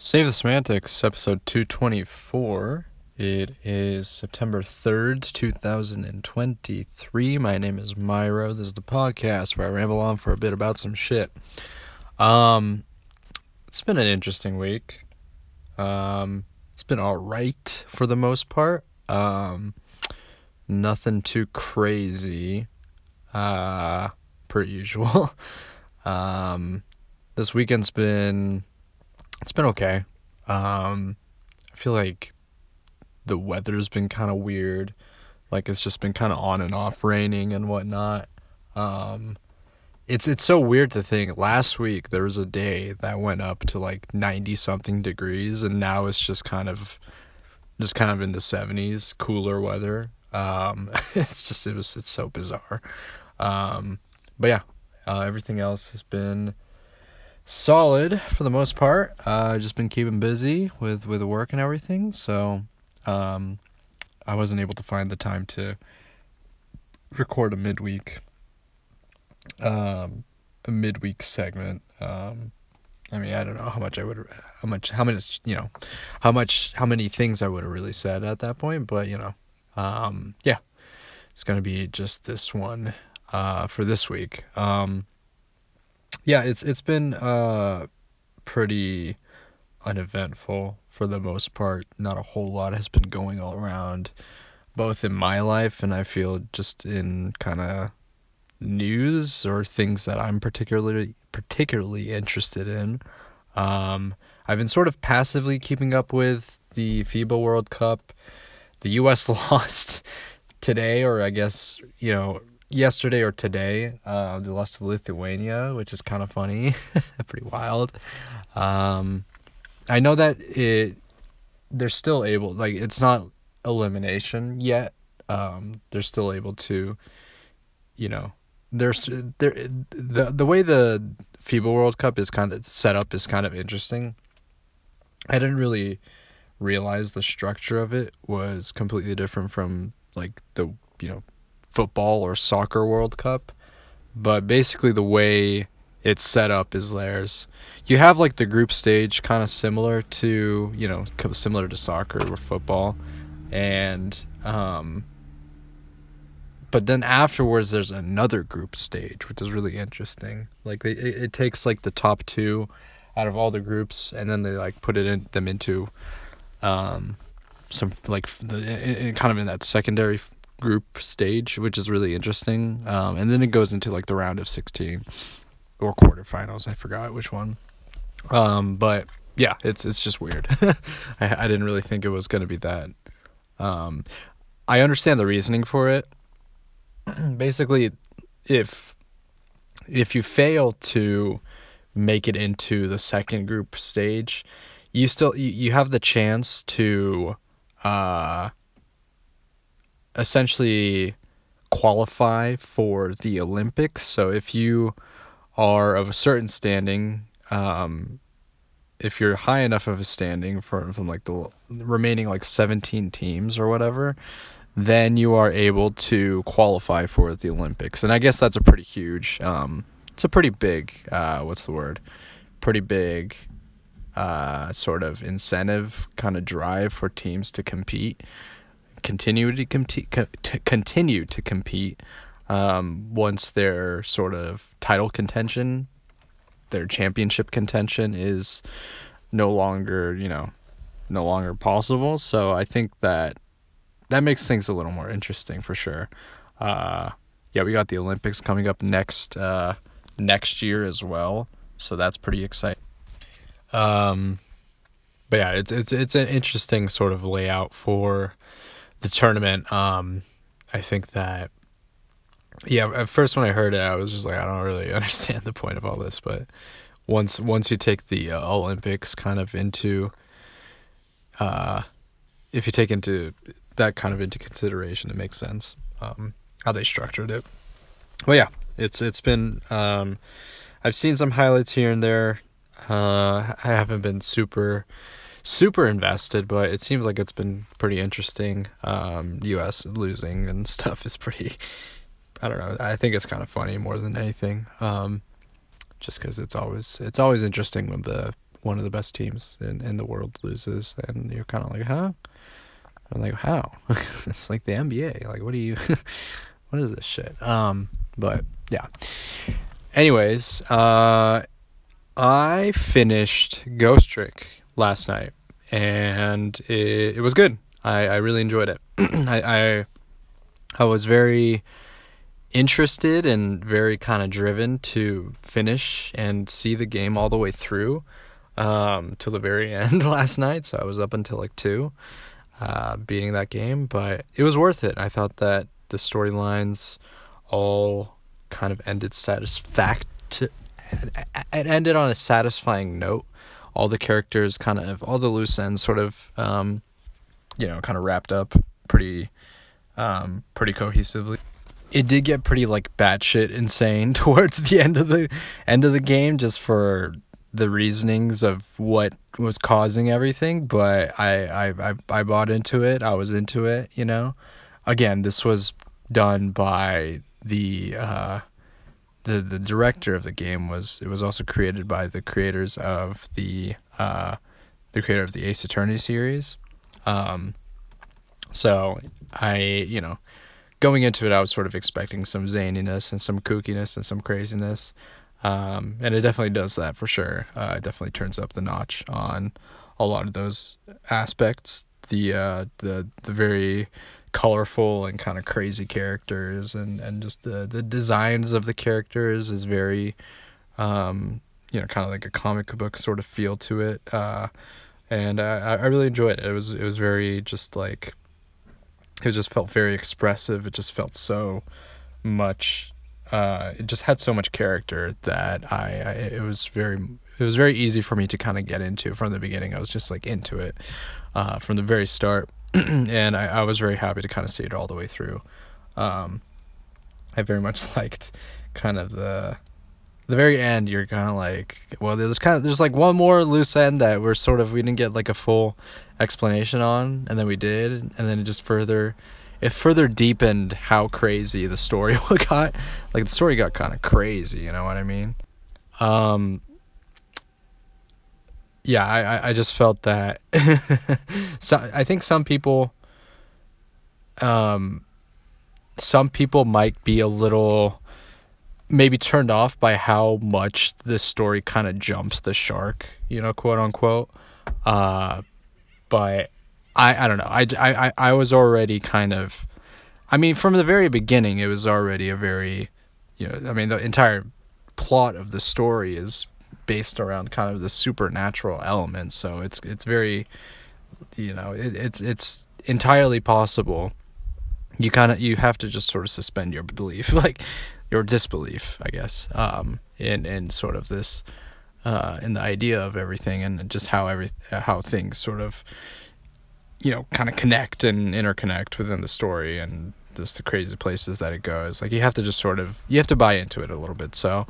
Save the Semantics, episode 224. It is September 3rd, 2023. My name is Myro. This is the podcast where I ramble on for a bit about some shit. Um, it's been an interesting week. Um, it's been alright for the most part. Um, nothing too crazy, uh, per usual. um, this weekend's been it's been okay. Um, I feel like the weather's been kind of weird. Like it's just been kind of on and off raining and whatnot. Um, it's it's so weird to think. Last week there was a day that went up to like ninety something degrees, and now it's just kind of just kind of in the seventies, cooler weather. Um, it's just it was it's so bizarre. Um, but yeah, uh, everything else has been solid for the most part. Uh, just been keeping busy with with work and everything, so um, I wasn't able to find the time to record a midweek um, a midweek segment. Um, I mean, I don't know how much I would, how much, how many, you know, how much, how many things I would have really said at that point, but you know, um, yeah, it's gonna be just this one uh, for this week. Um, yeah, it's it's been uh pretty uneventful for the most part. Not a whole lot has been going all around, both in my life and I feel just in kind of news or things that I'm particularly particularly interested in. Um, I've been sort of passively keeping up with the FIBA World Cup. The U.S. lost today, or I guess you know yesterday or today. Uh, they lost to Lithuania, which is kind of funny, pretty wild. Um, I know that it they're still able like it's not elimination yet. Um, they're still able to, you know, there's there the the way the FIBA World Cup is kind of set up is kind of interesting. I didn't really realize the structure of it was completely different from like the you know football or soccer World Cup, but basically the way it's set up is there's you have like the group stage kind of similar to you know similar to soccer or football, and um, but then afterwards there's another group stage which is really interesting. Like it, it takes like the top two out of all the groups and then they like put it in them into um some like the, kind of in that secondary group stage, which is really interesting. Um, and then it goes into like the round of 16 or quarterfinals. I forgot which one. Um, but yeah, it's it's just weird. I, I didn't really think it was going to be that. Um, I understand the reasoning for it. Basically, if if you fail to make it into the second group stage, you still you, you have the chance to uh essentially qualify for the Olympics. So if you are of a certain standing, um, if you're high enough of a standing for from like the remaining like 17 teams or whatever, then you are able to qualify for the Olympics. And I guess that's a pretty huge, um, it's a pretty big, uh, what's the word? Pretty big, uh, sort of incentive kind of drive for teams to compete continue to compete, to continue to compete um, once their sort of title contention, their championship contention is no longer, you know, no longer possible. So I think that that makes things a little more interesting for sure. Uh, yeah, we got the Olympics coming up next uh, next year as well, so that's pretty exciting. Um, but yeah, it's it's it's an interesting sort of layout for the tournament, um, I think that yeah, at first when I heard it, I was just like, I don't really understand the point of all this. But once once you take the uh, Olympics kind of into, uh, if you take into that kind of into consideration, it makes sense um, how they structured it. Well, yeah, it's it's been. Um, I've seen some highlights here and there. Uh, I haven't been super super invested, but it seems like it's been pretty interesting. Um, U.S. losing and stuff is pretty. I don't know. I think it's kind of funny more than anything. Um, just because it's always it's always interesting when the one of the best teams in, in the world loses, and you're kind of like, huh? I'm like, how? it's like the NBA. Like, what do you? what is this shit? Um, but yeah. Anyways, uh, I finished Ghost Trick last night, and it, it was good. I, I really enjoyed it. I, I I was very interested and very kind of driven to finish and see the game all the way through um, till the very end last night. So I was up until like two, uh, beating that game, but it was worth it. I thought that the storylines all kind of ended satisfact. It ended on a satisfying note. All the characters kind of all the loose ends sort of, um, you know, kind of wrapped up pretty, um, pretty cohesively. It did get pretty like batshit insane towards the end of the end of the game just for the reasonings of what was causing everything but I, I i i bought into it. I was into it you know? Again this was done by the uh the the director of the game was it was also created by the creators of the uh the creator of the ace attorney series um so i you know going into it, I was sort of expecting some zaniness and some kookiness and some craziness. Um, and it definitely does that for sure. Uh, it definitely turns up the notch on a lot of those aspects. The uh, the the very colorful and kind of crazy characters and, and just the, the designs of the characters is very um, you know kind of like a comic book sort of feel to it uh, and I, I really enjoyed it it was it was very just like it just felt very expressive. It just felt so much. Uh, it just had so much character that I, I it was very it was very easy for me to kind of get into from the beginning. I was just like into it uh, from the very start, and I, I was very happy to kind of see it all the way through. Um, I very much liked kind of the the very end. You're kind of like, well, there's kind of there's like one more loose end that we're sort of we didn't get like a full explanation on, and then we did, and then it just further it further deepened how crazy the story got. Like the story got kind of crazy, you know what I mean? Um yeah, I I just felt that so I think some people um some people might be a little maybe turned off by how much this story kind of jumps the shark, you know, quote unquote. Uh but I I don't know. I, I I was already kind of I mean from the very beginning it was already a very you know I mean the entire plot of the story is based around kind of the supernatural element so it's it's very you know it, it's it's entirely possible you kind of you have to just sort of suspend your belief like your disbelief i guess um in in sort of this uh, in the idea of everything and just how every how things sort of you know kind of connect and interconnect within the story and just the crazy places that it goes. Like you have to just sort of you have to buy into it a little bit. So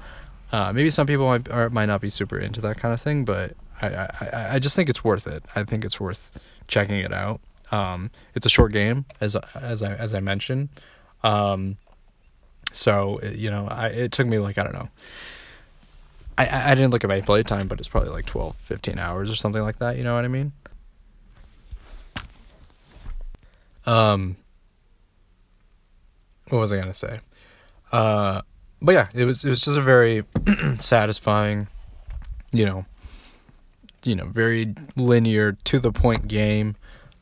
uh, maybe some people might or might not be super into that kind of thing, but I, I I just think it's worth it. I think it's worth checking it out. Um, it's a short game, as as I as I mentioned. Um, so you know, I it took me like I don't know I, I didn't look at my playtime, but it's probably like 12, 15 hours or something like that. You know what I mean? Um, what was I gonna say? Uh, but yeah, it was it was just a very satisfying, you know, you know, very linear to the point game,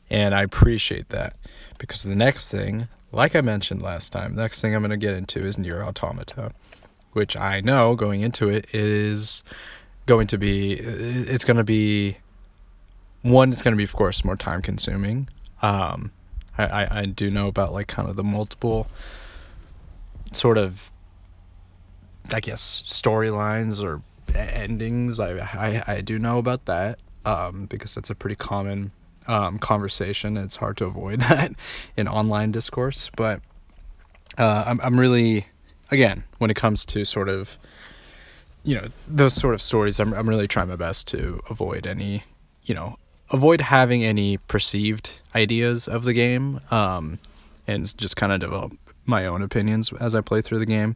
and I appreciate that. Because the next thing, like I mentioned last time, the next thing I'm gonna get into is NieR Automata which I know going into it is going to be it's going to be one it's going to be of course more time consuming. Um I, I, I do know about like kind of the multiple sort of I guess storylines or endings. I, I I do know about that um because that's a pretty common um conversation. It's hard to avoid that in online discourse. But uh I'm I'm really again, when it comes to sort of, you know, those sort of stories, I'm I'm really trying my best to avoid any, you know, avoid having any perceived ideas of the game, um, and just kind of develop my own opinions as I play through the game.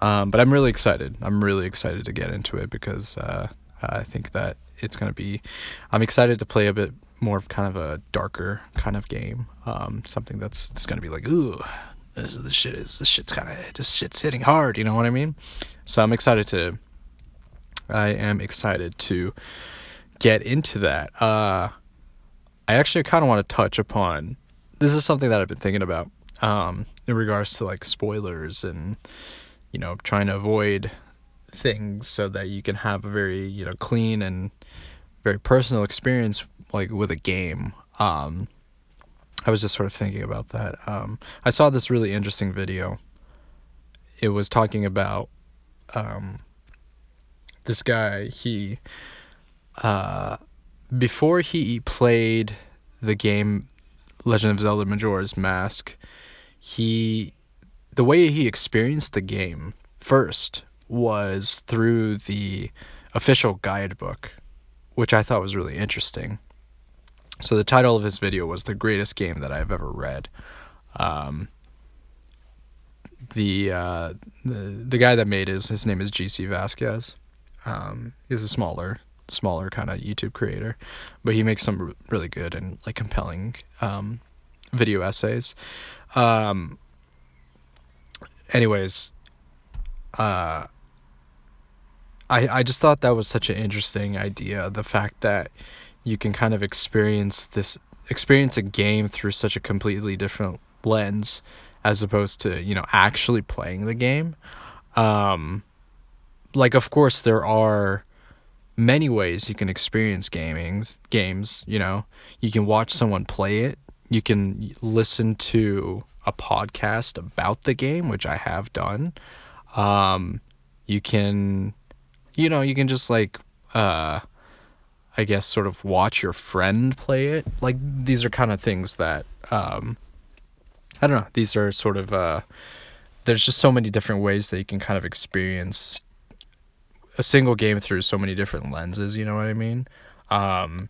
Um, but I'm really excited. I'm really excited to get into it because uh, I think that it's going to be. I'm excited to play a bit more of kind of a darker kind of game. Um, something that's it's going to be like, ooh, this, this shit is this shit's kind of this shit's hitting hard. You know what I mean? So I'm excited to. I am excited to get into that. Uh, I actually kind of want to touch upon. This is something that I've been thinking about um, in regards to like spoilers and you know trying to avoid things so that you can have a very you know clean and very personal experience like with a game. Um, I was just sort of thinking about that. Um, I saw this really interesting video. It was talking about um, this guy. He uh, before he played the game Legend of Zelda Majora's Mask, he the way he experienced the game first was through the official guidebook, which I thought was really interesting. So the title of his video was "The Greatest Game That I've Ever Read." Um, the, uh, the the guy that made his his name is GC Vasquez. Um, he's a smaller smaller kind of YouTube creator, but he makes some really good and like compelling um, video essays. Um, anyways, uh, I I just thought that was such an interesting idea. The fact that you can kind of experience this experience a game through such a completely different lens as opposed to you know actually playing the game. Um, like of course there are many ways you can experience gamings games you know you can watch someone play it you can listen to a podcast about the game which i have done um you can you know you can just like uh i guess sort of watch your friend play it like these are kind of things that um i don't know these are sort of uh there's just so many different ways that you can kind of experience a single game through so many different lenses. You know what I mean? Um,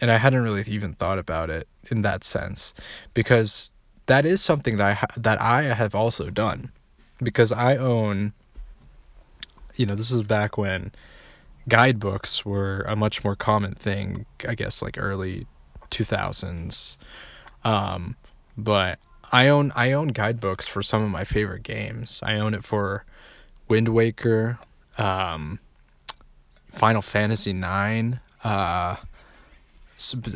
and I hadn't really even thought about it in that sense because that is something that I ha- that I have also done because I own. You know, this is back when guidebooks were a much more common thing. I guess like early two thousands, um, but I own I own guidebooks for some of my favorite games. I own it for Wind Waker, um, Final Fantasy Nine, uh,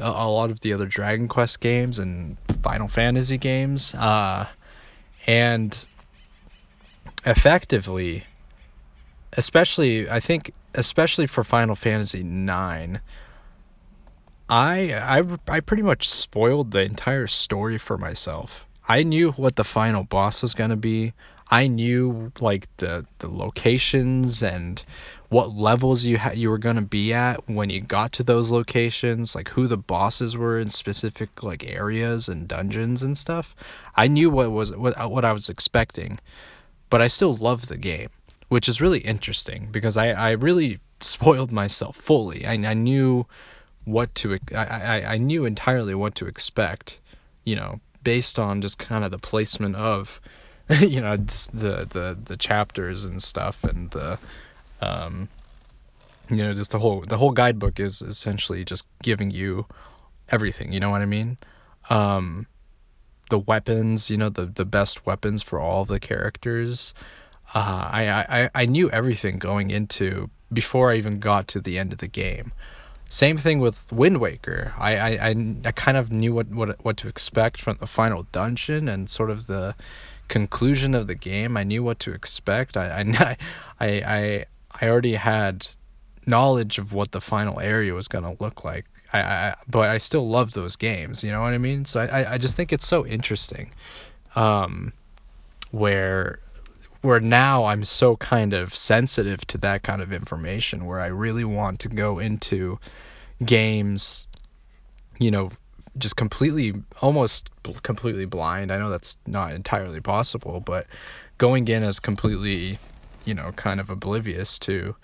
a lot of the other Dragon Quest games and Final Fantasy games, uh, and effectively, especially I think especially for Final Fantasy Nine. I I I pretty much spoiled the entire story for myself. I knew what the final boss was going to be. I knew like the the locations and what levels you had you were going to be at when you got to those locations, like who the bosses were in specific like areas and dungeons and stuff. I knew what was what what I was expecting, but I still loved the game, which is really interesting because I I really spoiled myself fully. I I knew what to I I I knew entirely what to expect, you know, based on just kind of the placement of you know the the the chapters and stuff and the um you know just the whole the whole guidebook is essentially just giving you everything you know what i mean? Um the weapons you know the the best weapons for all the characters. Uh i i i knew everything going into before i even got to the end of the game. Same thing with Wind Waker. I, I, I, I kind of knew what, what what to expect from the final dungeon and sort of the conclusion of the game. I knew what to expect. I I I I, I already had knowledge of what the final area was going to look like. I, I but I still love those games. You know what I mean? So I I just think it's so interesting, um, where where now I'm so kind of sensitive to that kind of information where I really want to go into games, you know, just completely almost completely blind. I know that's not entirely possible, but going in as completely, you know, kind of oblivious to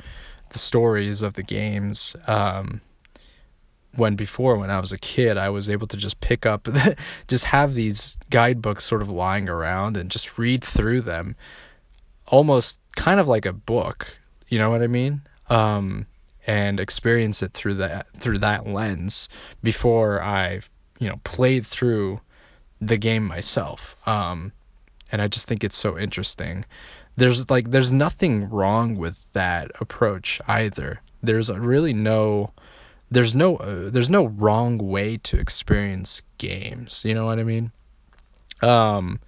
the stories of the games um, when before when I was a kid I was able to just pick up just have these guidebooks sort of lying around and just read through them almost kind of like a book, you know what I mean? Um, and experience it through that through that lens before I've you know played through the game myself. Um, and I just think it's so interesting. There's like there's nothing wrong with that approach either. There's really no there's no uh, there's no wrong way to experience games. You know what I mean? Um,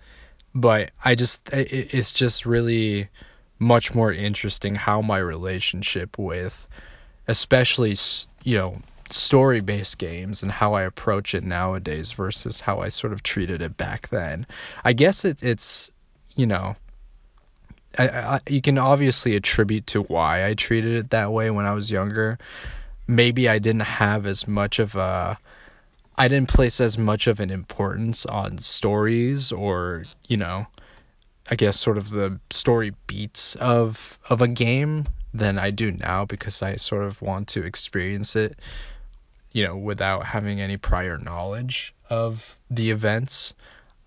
but I just it, it's just really much more interesting how my relationship with especially you know story based games and how I approach it nowadays versus how I sort of treated it back then. I guess it, it's, you know, I, I, you can obviously attribute to why I treated it that way when I was younger. Maybe I didn't have as much of a, I didn't place as much of an importance on stories or, you know, I guess sort of the story beats of of a game than I do now because I sort of want to experience it you know, without having any prior knowledge of the events,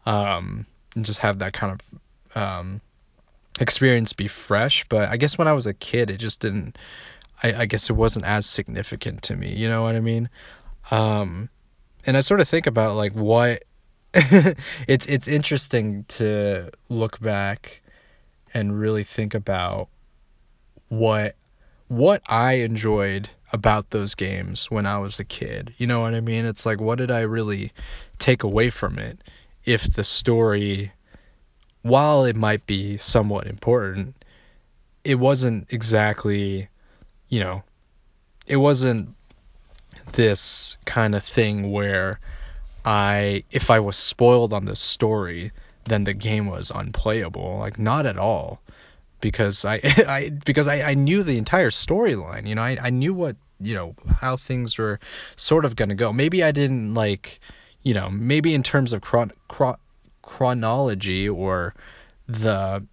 um, and just have that kind of um, experience be fresh. But I guess when I was a kid, it just didn't. I, I guess it wasn't as significant to me. You know what I mean? Um, and I sort of think about like what it's it's interesting to look back and really think about what what I enjoyed about those games when I was a kid. You know what I mean? It's like, what did I really take away from it if the story, while it might be somewhat important, it wasn't exactly, you know, it wasn't this kind of thing where I, if I was spoiled on the story, then the game was unplayable. Like, not at all because I, I because I, I knew the entire storyline. You know, I, I knew what you know how things were sort of gonna go. Maybe I didn't like, you know, maybe in terms of chron- chron- chronology or the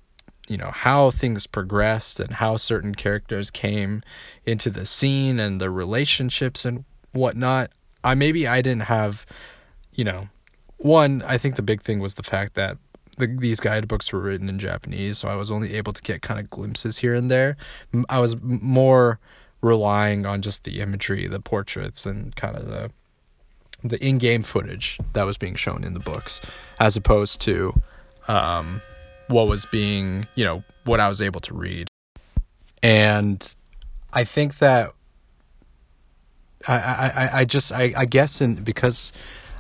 you know how things progressed and how certain characters came into the scene and the relationships and whatnot. I maybe I didn't have, you know, one. I think the big thing was the fact that the, these guidebooks were written in Japanese, so I was only able to get kind of glimpses here and there. I was more relying on just the imagery, the portraits, and kind of the the in-game footage that was being shown in the books, as opposed to um, what was being, you know, what I was able to read. And I think that I I, I just I, I guess in because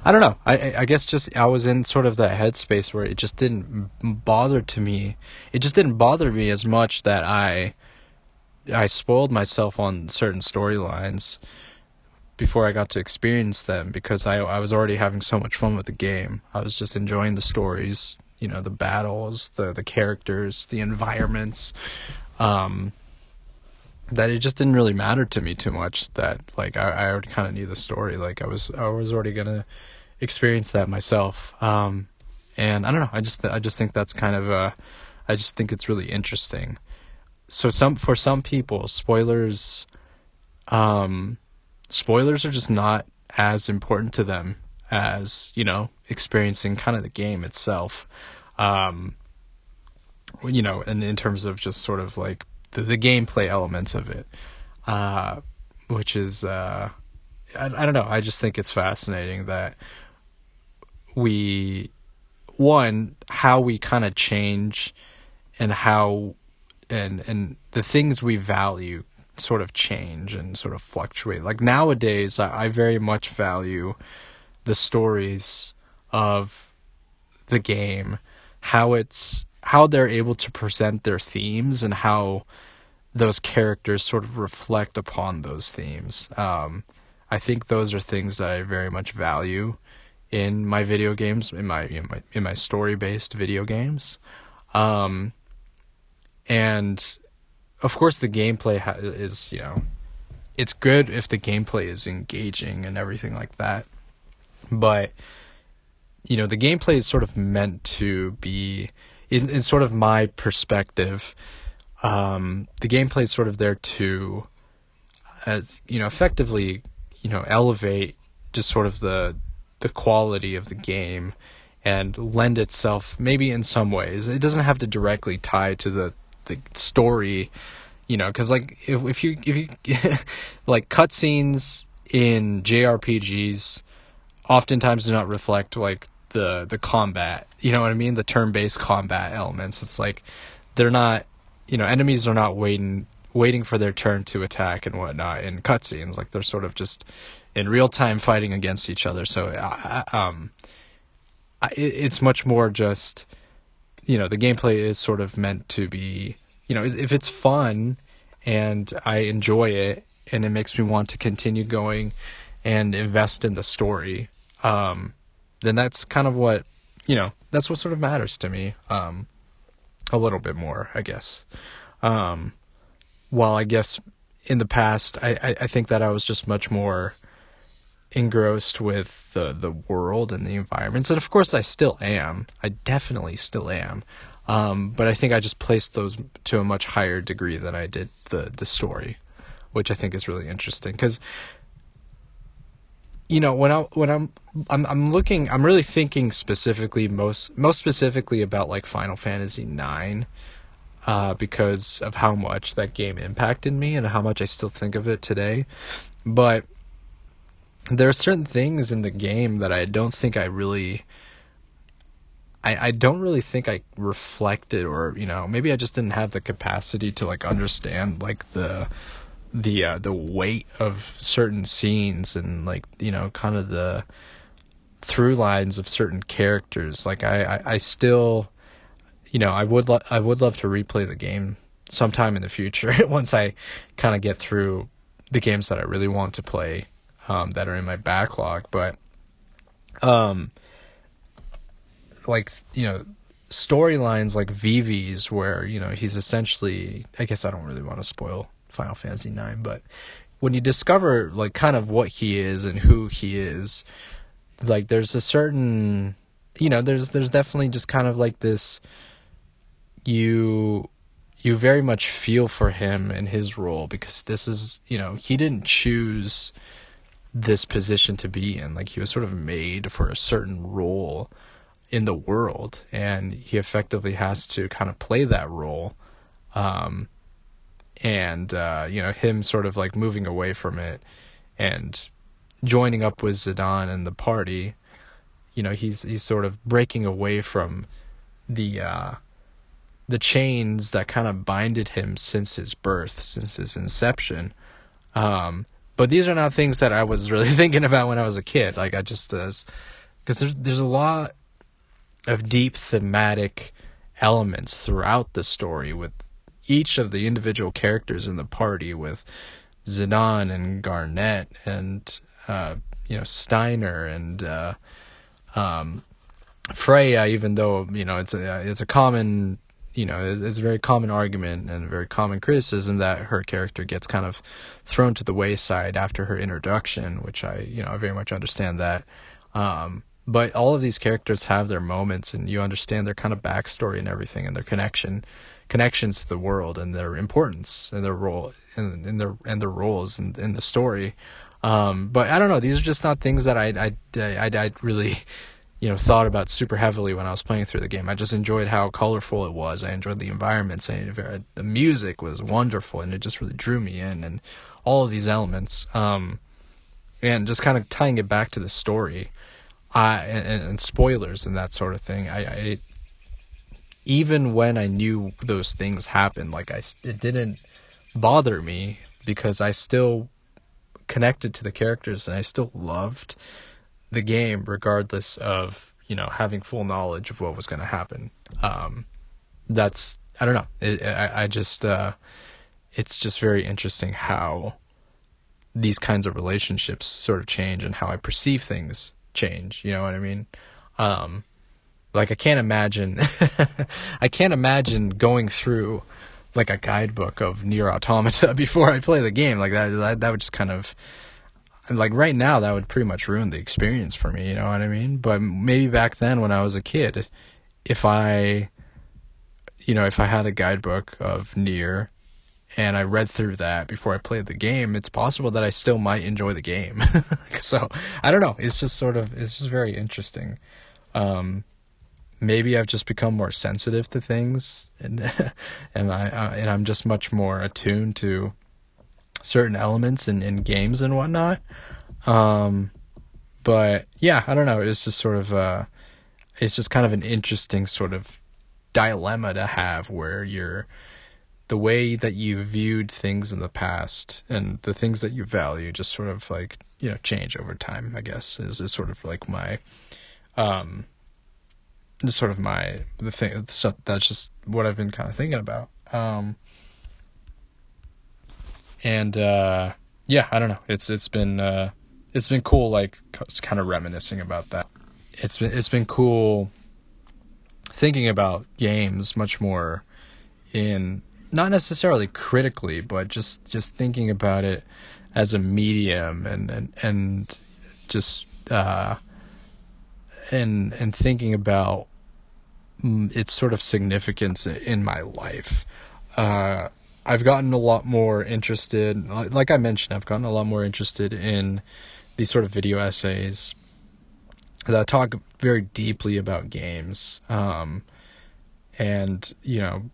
I don't know. I I guess just I was in sort of that headspace where it just didn't bother to me. It just didn't bother me as much that I I spoiled myself on certain storylines before I got to experience them because I I was already having so much fun with the game. I was just enjoying the stories, you know, the battles, the the characters, the environments. Um, that it just didn't really matter to me too much that like I, I already kind of knew the story like I was I was already gonna experience that myself. Um, and I don't know. I just I just think that's kind of uh, I just think it's really interesting. So some for some people, spoilers, um, spoilers are just not as important to them as you know experiencing kind of the game itself. Um, you know, and in terms of just sort of like the, the gameplay elements of it, uh, which is uh, I, I don't know. I just think it's fascinating that we one how we kind of change and how and and the things we value sort of change and sort of fluctuate like nowadays I, I very much value the stories of the game how it's how they're able to present their themes and how those characters sort of reflect upon those themes. Um, i think those are things that i very much value in my video games, in my in my, in my story based video games, um, and of course the gameplay ha- is you know it's good if the gameplay is engaging and everything like that, but you know the gameplay is sort of meant to be in, in sort of my perspective. Um, the gameplay is sort of there to, as you know, effectively, you know, elevate just sort of the the quality of the game and lend itself maybe in some ways it doesn't have to directly tie to the the story you know, because like if, if you if you like cutscenes in JRPGs, oftentimes do not reflect like the the combat. You know what I mean? The turn based combat elements. It's like they're not, you know, enemies are not waiting waiting for their turn to attack and whatnot in cutscenes. Like they're sort of just in real time fighting against each other. So, um, it's much more just, you know, the gameplay is sort of meant to be, you know, if it's fun and I enjoy it and it makes me want to continue going and invest in the story, um, then that's kind of what, you know, that's what sort of matters to me. Um, a little bit more, I guess. Um, while I guess in the past, I, I, I think that I was just much more engrossed with the the world and the environments, and of course I still am. I definitely still am. Um, but I think I just placed those to a much higher degree than I did the the story, which I think is really interesting because you know when I when I'm I'm I'm looking I'm really thinking specifically most most specifically about like Final Fantasy 9 uh, because of how much that game impacted me and how much I still think of it today. But there are certain things in the game that I don't think I really I, I don't really think I reflected or you know maybe I just didn't have the capacity to like understand like the the uh, the weight of certain scenes and like you know kind of the through lines of certain characters like I, I, I still you know I would lo- I would love to replay the game sometime in the future once I kind of get through the games that I really want to play um, that are in my backlog. But, um, like you know, storylines like Vivi's, where you know he's essentially. I guess I don't really want to spoil Final Fantasy Nine, but when you discover like kind of what he is and who he is, like there's a certain, you know, there's there's definitely just kind of like this. You you very much feel for him and his role because this is you know he didn't choose this position to be in. Like he was sort of made for a certain role in the world, and he effectively has to kind of play that role. Um, and uh, you know him sort of like moving away from it and joining up with Zidane and the party. You know he's he's sort of breaking away from the uh, the chains that kind of binded him since his birth, since his inception. Um, but these are not things that I was really thinking about when I was a kid. Like I just because there's there's a lot of deep thematic elements throughout the story with each of the individual characters in the party with Zidane and Garnet and uh, you know Steiner and uh, um, Freya, even though you know it's a it's a common you know, it's a very common argument and a very common criticism that her character gets kind of thrown to the wayside after her introduction, which I, you know, I very much understand that. Um, but all of these characters have their moments, and you understand their kind of backstory and everything, and their connection, connections to the world, and their importance and their role, and, and their and their roles in, in the story. Um, but I don't know; these are just not things that I I I, I really you know thought about super heavily when I was playing through the game. I just enjoyed how colorful it was. I enjoyed the environments. And the music was wonderful, and it just really drew me in. And all of these elements, um, and just kind of tying it back to the story, And, and spoilers and that sort of thing. I, I even when I knew those things happened, like I it didn't bother me because I still connected to the characters and I still loved the game regardless of you know having full knowledge of what was going to happen. Um, that's i don't know. It, I, I just uh, it's just very interesting how these kinds of relationships sort of change and how i perceive things change you know what i mean? Um, like i can't imagine i can't imagine going through like a guidebook of NieR Automata before i play the game. Like that that, that would just kind of like right now that would pretty much ruin the experience for me you know what i mean? But maybe back then when i was a kid if i you know if i had a guidebook of NieR and i read through that before i played the game it's possible that i still might enjoy the game so i don't know it's just sort of it's just very interesting um maybe I've just become more sensitive to things, and and I uh, and I'm just much more attuned to certain elements in, in games and whatnot. Um, but yeah, I don't know. It's just sort of uh, it's just kind of an interesting sort of dilemma to have where you're the way that you viewed things in the past and the things that you value just sort of like you know change over time i guess is, is sort of like my um this sort of my the thing so that's just what i've been kind of thinking about. Um and uh yeah i don't know. It's it's been uh it's been cool like kind of reminiscing about that. It's been it's been cool thinking about games much more in not necessarily critically, but just just thinking about it as a medium and and and just uh, and and thinking about mm, its sort of significance in my life. Uh, I've gotten a lot more interested, like I mentioned, I've gotten a lot more interested in these sort of video essays that talk very deeply about games. Um, and, you know,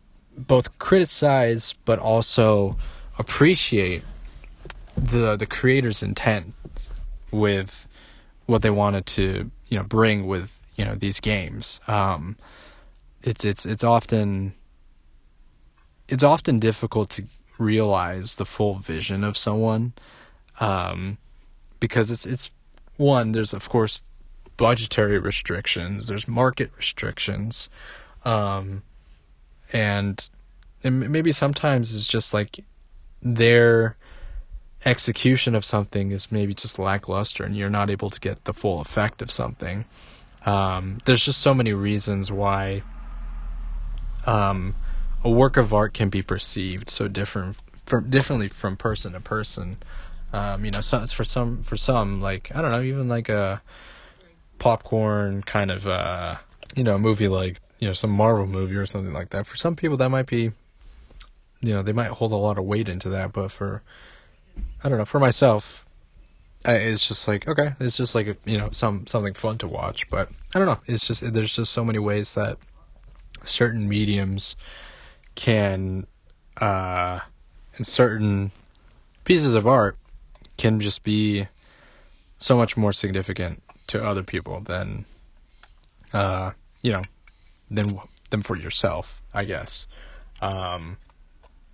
both criticize but also appreciate the the creator's intent with what they wanted to you know bring with you know these games. Um, it's it's it's often it's often difficult to realize the full vision of someone um, because it's it's one there's of course budgetary restrictions there's market restrictions um, and, and maybe sometimes it's just like their execution of something is maybe just lackluster and you're not able to get the full effect of something. Um, there's just so many reasons why um, a work of art can be perceived so different from differently from person to person. Um, you know, so for some for some like I don't know, even like a popcorn kind of uh, you know movie like you know some Marvel movie or something like that. For some people, that might be, you know, they might hold a lot of weight into that. But for, I don't know, for myself, I, it's just like okay, it's just like you know some something fun to watch. But I don't know, it's just there's just so many ways that certain mediums can, uh, and certain pieces of art can just be so much more significant to other people than, uh, you know, than than for yourself, I guess. Um,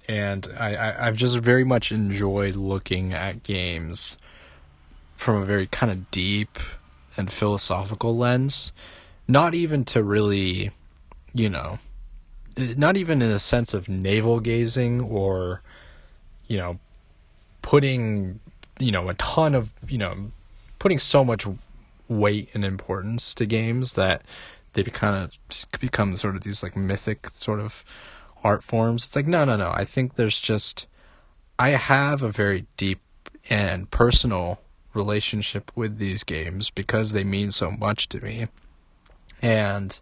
and I, I've just very much enjoyed looking at games from a very kind of deep and philosophical lens, not even to really, you know, not even in a sense of navel gazing or, you know, putting, you know, a ton of, you know, putting so much weight and importance to games that they kind of become sort of these like mythic sort of art forms. It's like no, no, no. I think there's just I have a very deep and personal relationship with these games because they mean so much to me. And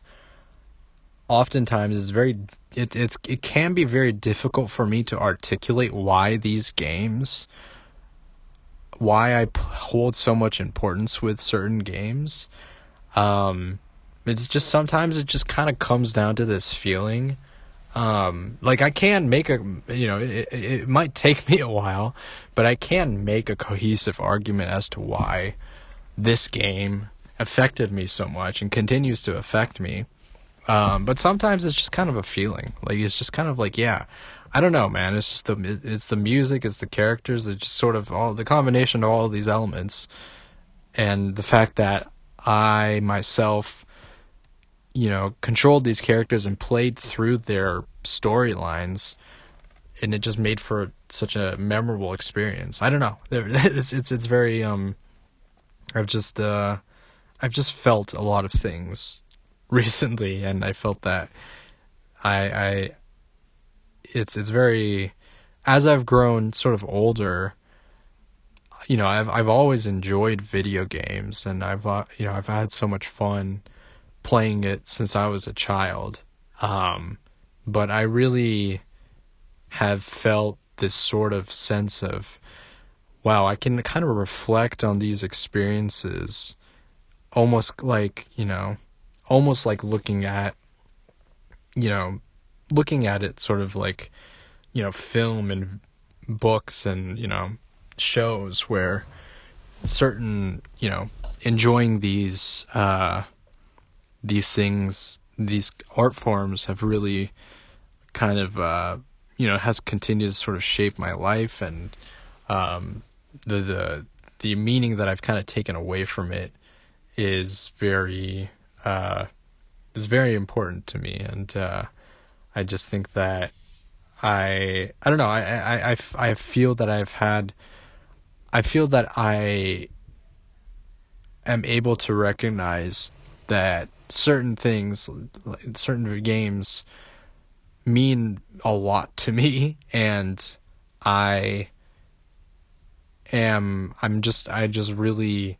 oftentimes it's very it it's it can be very difficult for me to articulate why these games why I hold so much importance with certain games. Um it's just sometimes it just kind of comes down to this feeling. Um, like I can make a, you know, it, it might take me a while, but I can make a cohesive argument as to why this game affected me so much and continues to affect me. Um, but sometimes it's just kind of a feeling. Like it's just kind of like, yeah, I don't know, man. It's just the it's the music, it's the characters, it's just sort of all the combination of all of these elements, and the fact that I myself you know, controlled these characters and played through their storylines, and it just made for such a memorable experience. I don't know. It's it's it's very um. I've just uh, I've just felt a lot of things recently, and I felt that I I. It's it's very, as I've grown sort of older. You know, I've I've always enjoyed video games, and I've uh, you know I've had so much fun playing it since I was a child. Um, but I really have felt this sort of sense of, wow, I can kind of reflect on these experiences almost like, you know, almost like looking at you know looking at it sort of like you know film and books and you know shows where certain you know enjoying these uh these things these art forms have really kind of uh you know has continued to sort of shape my life and um the the the meaning that I've kind of taken away from it is very uh is very important to me. And uh I just think that I I don't know I I I, I feel that I've had I feel that I am able to recognize that certain things certain games mean a lot to me and I am I'm just I just really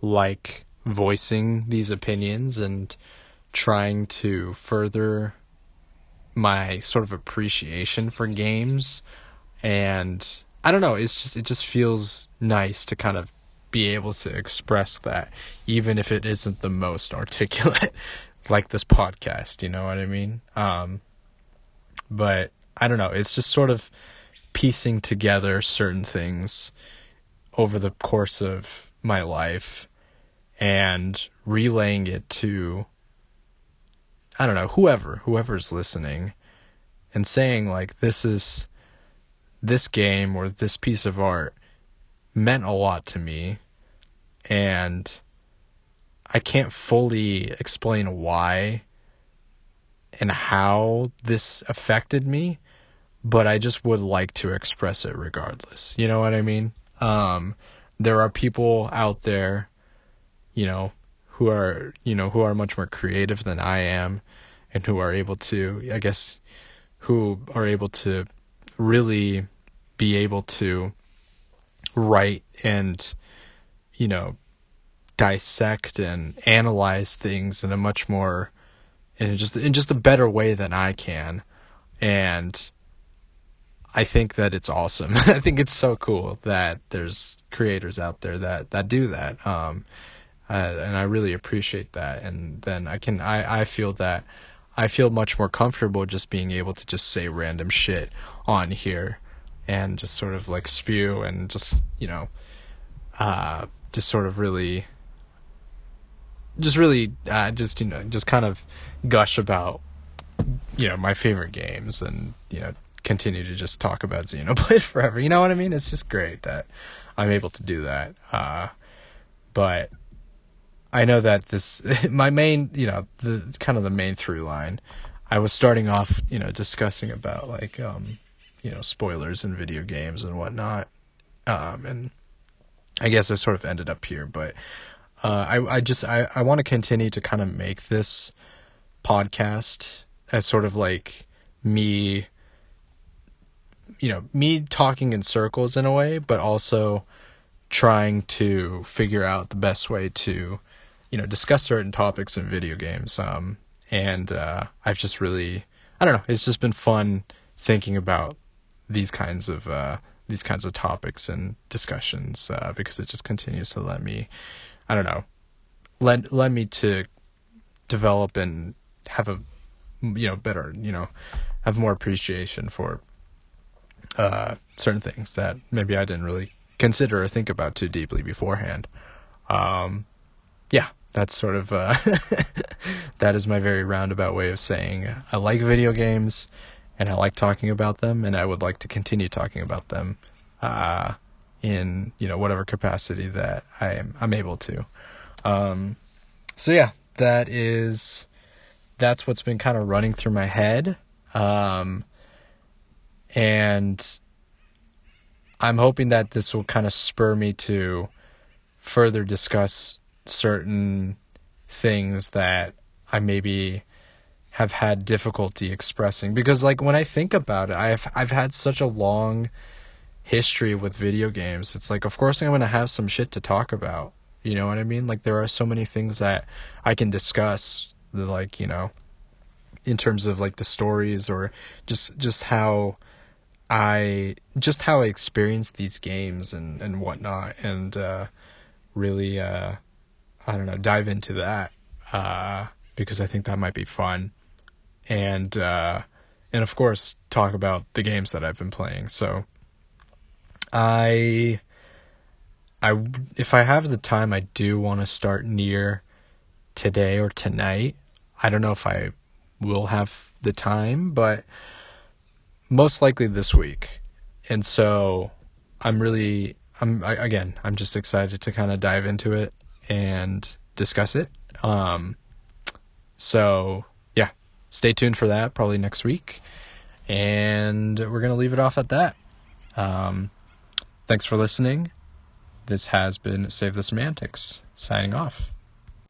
like voicing these opinions and trying to further my sort of appreciation for games. And I don't know it's just it just feels nice to kind of be able to express that even if it isn't the most articulate like this podcast you know what I mean? Um but I don't know it's just sort of piecing together certain things over the course of my life and relaying it to I don't know, whoever, whoever's listening and saying like this is this game or this piece of art meant a lot to me and I can't fully explain why and how this affected me, but I just would like to express it regardless. You know what I mean? Um, there are people out there, you know, who are, you know, who are much more creative than I am and who are able to, I guess, who are able to really be able to write and, you know, dissect and analyze things in a much more in just in just a better way than I can. And I think that it's awesome. I think it's so cool that there's creators out there that that do that. Um, and I really appreciate that. And then I can I I feel that I feel much more comfortable just being able to just say random shit on here and just sort of like spew and just you know uh just sort of really just really uh just you know just kind of gush about you know my favorite games and you know continue to just talk about Xenoblade forever. You know what I mean? It's just great that I'm able to do that. Uh, but I know that this my main, you know, the kind of the main through line. I was starting off, you know, discussing about like um, you know, spoilers in video games and whatnot. Um, and I guess I sort of ended up here, but uh, I I just I I want to continue to kind of make this podcast as sort of like me you know, me talking in circles in a way, but also trying to figure out the best way to, you know, discuss certain topics in video games. Um, and uh, I've just really, I don't know, it's just been fun thinking about these kinds of uh, these kinds of topics and discussions uh, because it just continues to let me, I don't know, let let me to develop and have a, you know, better, you know, have more appreciation for uh, certain things that maybe I didn't really consider or think about too deeply beforehand. Um, yeah, that's sort of uh, that is my very roundabout way of saying I like video games and I like talking about them, and I would like to continue talking about them uh, in you know whatever capacity that I am I'm able to. Um, so yeah, that is that's what's been kind of running through my head. Um, and I'm hoping that this will kind of spur me to further discuss certain things that I maybe have had difficulty expressing. Because like when I think about it I've I've had such a long history with video games. It's like of course I'm going to have some shit to talk about. You know what I mean? Like there are so many things that I can discuss like you know in terms of like the stories or just just how I just how I experienced these games and and whatnot, and uh, really, uh, I don't know, dive into that. Uh, because I think that might be fun, and uh, and of course talk about the games that I've been playing. So I I if I have the time, I do want to start NieR today or tonight. I don't know if I will have the time, but most likely this week. And so I'm really I'm I, again, I'm just excited to kind of dive into it and discuss it. Um so stay tuned for that probably next week. And we're going to leave it off at that. Um thanks for listening. This has been Save the Semantics, signing off.